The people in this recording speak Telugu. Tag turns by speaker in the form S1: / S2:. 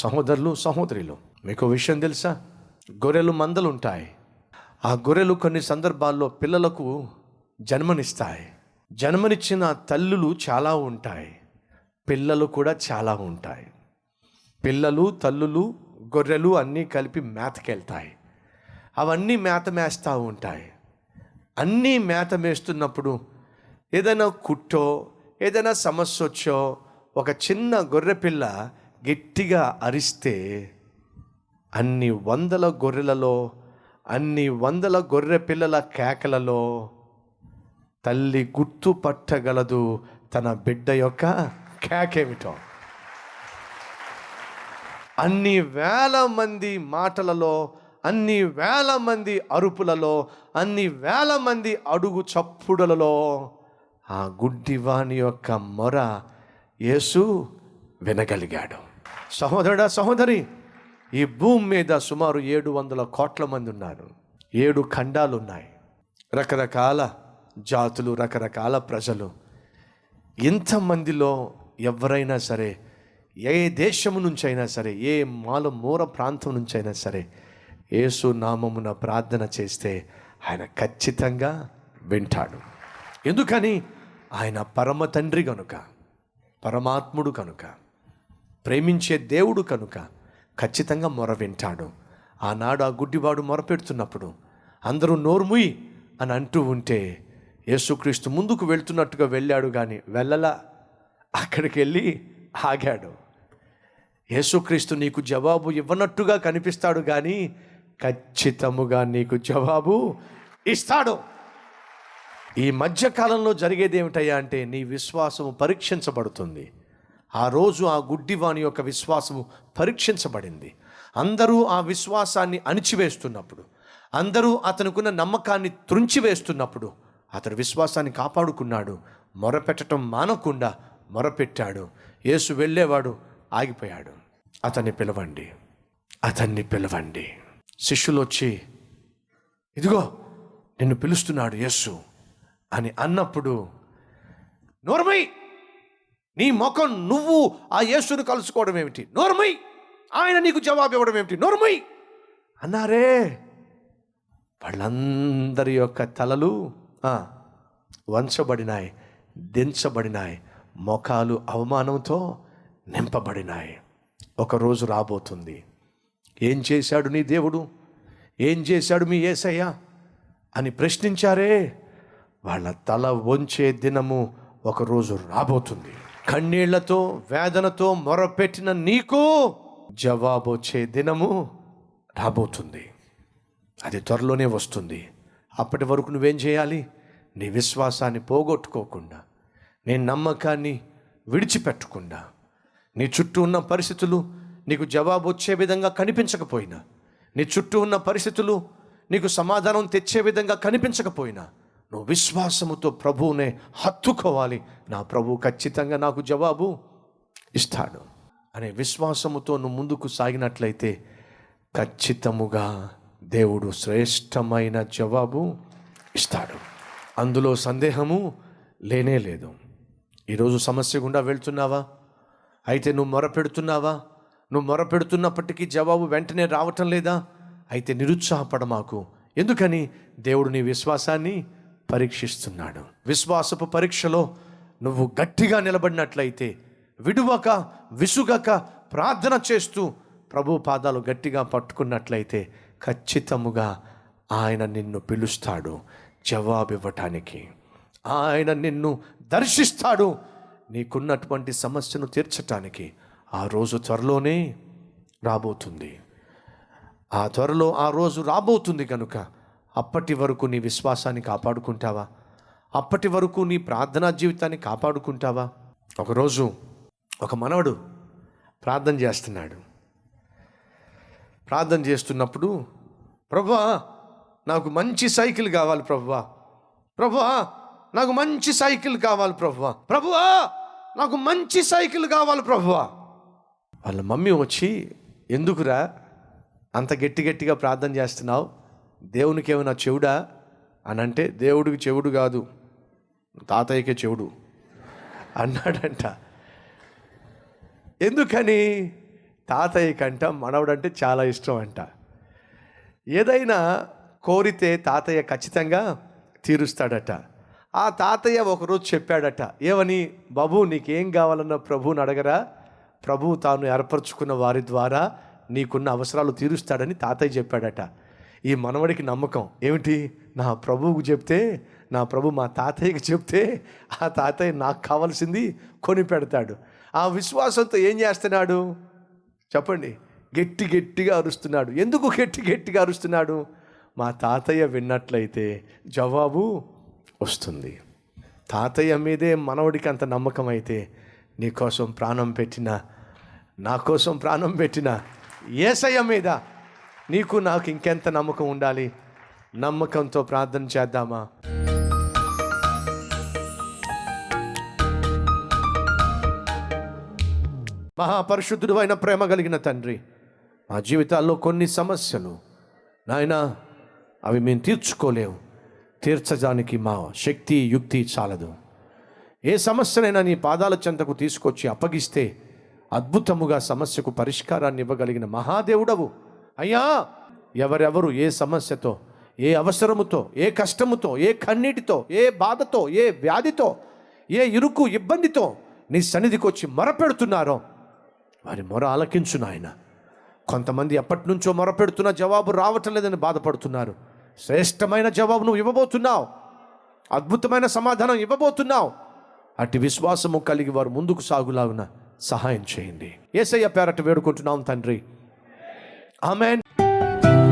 S1: సహోదరులు సహోదరులు. మీకు విషయం తెలుసా? గొర్రెలు మందలు ఉంటాయి ఆ గొర్రెలు కొన్ని సందర్భాల్లో పిల్లలకు జన్మనిస్తాయి. జన్మనిచ్చిన తల్లులు చాలా ఉంటాయి. పిల్లలు కూడా చాలా ఉంటాయి. పిల్లలు తల్లులు గొర్రెలు అన్నీ కలిపి మేతకెళ్తాయి. అవన్నీ మేత మేస్తూ ఉంటాయి. అన్నీ మేత మేస్తున్నప్పుడు ఏదైనా కుట్టో ఏదైనా సమస్య వచ్చో ఒక చిన్న గొర్రె పిల్ల గట్టిగా అరిస్తే అన్ని వందల గొర్రెలలో అన్ని వందల గొర్రె పిల్లల కేకలలో తల్లి గుర్తుపట్టగలదు తన బిడ్డ యొక్క కేకేమిటో. అన్ని వేల మంది మాటలలో అన్ని వేల మంది అరుపులలో అన్ని వేల మంది అడుగు చప్పుడులలో ఆ గుడ్డివాణి యొక్క మొర యేసు వినగలిగాడు. సహోదరుడా సహోదరి ఈ భూమి మీద సుమారు ఏడు వందల కోట్ల మంది ఉన్నారు. ఏడు ఖండాలు ఉన్నాయి రకరకాల జాతులు రకరకాల ప్రజలు. ఇంతమందిలో ఎవరైనా సరే ఏ దేశము నుంచి అయినా సరే ఏ మాల మూల ప్రాంతం నుంచి అయినా సరే యేసు నామమున ప్రార్థన చేస్తే ఆయన ఖచ్చితంగా వింటాడు. ఎందుకని? ఆయన పరమ తండ్రి కనుక పరమాత్ముడు కనుక ప్రేమించే దేవుడు కనుక ఖచ్చితంగా మొర వింటాడు. ఆనాడు ఆ గుడ్డివాడు మొరపెడుతున్నప్పుడు అందరూ నోర్ముయి అని అంటూ ఉంటే యేసుక్రీస్తు ముందుకు వెళ్తున్నట్టుగా వెళ్ళాడు కానీ వెళ్ళలా అక్కడికి వెళ్ళి ఆగాడు. యేసుక్రీస్తు నీకు జవాబు ఇవ్వనట్టుగా కనిపిస్తాడు కానీ ఖచ్చితముగా నీకు జవాబు ఇస్తాడు. ఈ మధ్యకాలంలో జరిగేది ఏమిటయ్యా అంటే నీ విశ్వాసము పరీక్షించబడుతుంది. ఆ రోజు ఆ గుడ్డివాని యొక్క విశ్వాసము పరీక్షించబడింది. అందరూ ఆ విశ్వాసాన్ని అణిచివేస్తున్నప్పుడు అందరూ అతనుకున్న నమ్మకాన్ని త్రుంచివేస్తున్నప్పుడు అతడు విశ్వాసాన్ని కాపాడుకున్నాడు మొరపెట్టడం మానకుండా మొరపెట్టాడు. యేసు వెళ్ళేవాడు ఆగిపోయాడు. అతన్ని పిలవండి అతన్ని పిలవండి. శిష్యులు వచ్చి ఇదిగో నిన్ను పిలుస్తున్నాడు యేసు అని అన్నప్పుడు నోర్మై! నీ ముఖం నువ్వు ఆ యేసును కలుసుకోవడం ఏమిటి? నోర్మై! ఆయన నీకు జవాబు ఇవ్వడం ఏమిటి? నోర్మై! అన్నారే! వాళ్ళందరి యొక్క తలలు వంచబడినాయి దించబడినాయి ముఖాలు అవమానంతో నింపబడినాయి. ఒకరోజు రాబోతుంది. ఏం చేశాడు నీ దేవుడు? ఏం చేశాడు మీ ఏసయ్య? అని ప్రశ్నించారే. వాళ్ళ తల వంచే దినము ఒకరోజు రాబోతుంది. కన్నీళ్ళతో వేదనతో మొరపెట్టిన నీకు జవాబు వచ్చే దినము రాబోతుంది. అది త్వరలోనే వస్తుంది. అప్పటి వరకు నువ్వేం చేయాలి? నీ విశ్వాసాన్ని పోగొట్టుకోకుండా నీ నమ్మకాన్ని విడిచిపెట్టకుండా నీ చుట్టూ ఉన్న పరిస్థితులు నీకు జవాబు వచ్చే విధంగా కనిపించకపోయినా నీ చుట్టూ ఉన్న పరిస్థితులు నీకు సమాధానం తెచ్చే విధంగా కనిపించకపోయినా నువ్వు విశ్వాసముతో ప్రభువునే హత్తుకోవాలి. నా ప్రభు ఖచ్చితంగా నాకు జవాబు ఇస్తాడు. అనే విశ్వాసముతో నువ్వు ముందుకు సాగినట్లయితే ఖచ్చితముగా దేవుడు శ్రేష్టమైన జవాబు ఇస్తాడు. అందులో సందేహము లేనే లేదు. ఈరోజు సమస్య గుండా వెళ్తున్నావా? అయితే నువ్వు మొరపెడుతున్నావా? నువ్వు మొరపెడుతున్నప్పటికీ జవాబు వెంటనే రావటం లేదా? అయితే నిరుత్సాహపడమాకు. ఎందుకని? దేవుడు నీ విశ్వాసాన్ని పరీక్షిస్తున్నాడు. విశ్వాసపు పరీక్షలో నువ్వు గట్టిగా నిలబడినట్లయితే విడువక విసుగక ప్రార్థన చేస్తూ ప్రభు పాదాలు గట్టిగా పట్టుకున్నట్లయితే ఖచ్చితముగా ఆయన నిన్ను పిలుస్తాడు జవాబివ్వటానికి. ఆయన నిన్ను దర్శిస్తాడు నీకున్నటువంటి సమస్యను తీర్చటానికి. ఆ రోజు త్వరలోనే రాబోతుంది. ఆ త్వరలో ఆ రోజు రాబోతుంది కనుక అప్పటి వరకు నీ విశ్వాసాన్ని కాపాడుకుంటావా? అప్పటి వరకు నీ ప్రార్థనా జీవితాన్ని కాపాడుకుంటావా? ఒకరోజు ఒక మనవడు ప్రార్థన చేస్తున్నాడు. ప్రార్థన చేస్తున్నప్పుడు ప్రభా నాకు మంచి సైకిల్ కావాలి ప్రభువా ప్రభువా నాకు మంచి సైకిల్ కావాలి ప్రభువా ప్రభువా నాకు మంచి సైకిల్ కావాలి ప్రభువా వాళ్ళ మమ్మీ వచ్చి ఎందుకురా అంత గట్టి గట్టిగా ప్రార్థన చేస్తున్నావు? దేవునికి ఏమైనా చెవుడా? అని అంటే దేవుడికి చెవుడు కాదు తాతయ్యకే చెవుడు. అన్నాడంట. ఎందుకని? తాతయ్య కంట మనవడంటే చాలా ఇష్టం అంట ఏదైనా కోరితే తాతయ్య ఖచ్చితంగా తీరుస్తాడట. ఆ తాతయ్య ఒకరోజు చెప్పాడట ఏమని? బాబు నీకేం కావాలన్న ప్రభువుని అడగరా? ప్రభువు తాను ఏర్పరచుకున్న వారి ద్వారా నీకున్న అవసరాలు తీరుస్తాడని తాతయ్య చెప్పాడట. ఈ మనవడికి నమ్మకం. ఏమిటి? నా ప్రభువుకు చెప్తే నా ప్రభు మా తాతయ్యకి చెప్తే ఆ తాతయ్య నాకు కావాల్సింది కొని పెడతాడు. ఆ విశ్వాసంతో ఏం చేస్తున్నాడు? చెప్పండి. గట్టి గట్టిగా అరుస్తున్నాడు. ఎందుకు గట్టి గట్టిగా అరుస్తున్నాడు? మా తాతయ్య విన్నట్లయితే జవాబు వస్తుంది. తాతయ్య మీదే మనవడికి అంత నమ్మకం అయితే నీకోసం ప్రాణం పెట్టిన నా కోసం ప్రాణం పెట్టిన ఏసయ్య మీద నీకు నాకు ఇంకెంత నమ్మకం ఉండాలి? నమ్మకంతో ప్రార్థన చేద్దామా? మహాపరిశుద్ధుడు అయిన ప్రేమ కలిగిన తండ్రి మా జీవితాల్లో కొన్ని సమస్యలు నాయన అవి మేము తీర్చుకోలేము తీర్చడానికి మా శక్తి యుక్తి చాలదు. ఏ సమస్యనైనా నీ పాదాల చెంతకు తీసుకొచ్చి అప్పగిస్తే అద్భుతముగా సమస్యకు పరిష్కారాన్ని ఇవ్వగలిగిన మహాదేవుడవు. అయ్యా ఎవరెవరు ఏ సమస్యతో ఏ అవసరముతో ఏ కష్టముతో ఏ కన్నీటితో ఏ బాధతో ఏ వ్యాధితో ఏ ఇరుకు ఇబ్బందితో నీ సన్నిధికి వచ్చి మొరపెడుతున్నారో వారి మొర ఆలకించు నాయన. కొంతమంది ఎప్పటి నుంచో మొరపెడుతున్న జవాబు రావటం లేదని బాధపడుతున్నారు. శ్రేష్టమైన జవాబు నువ్వు ఇవ్వబోతున్నావు. అద్భుతమైన సమాధానం ఇవ్వబోతున్నావు. అటు విశ్వాసము కలిగి వారు ముందుకు సాగులాగున సహాయం చేయండి. ఏసయ్య పేరట వేడుకుంటున్నాం తండ్రి. Amen.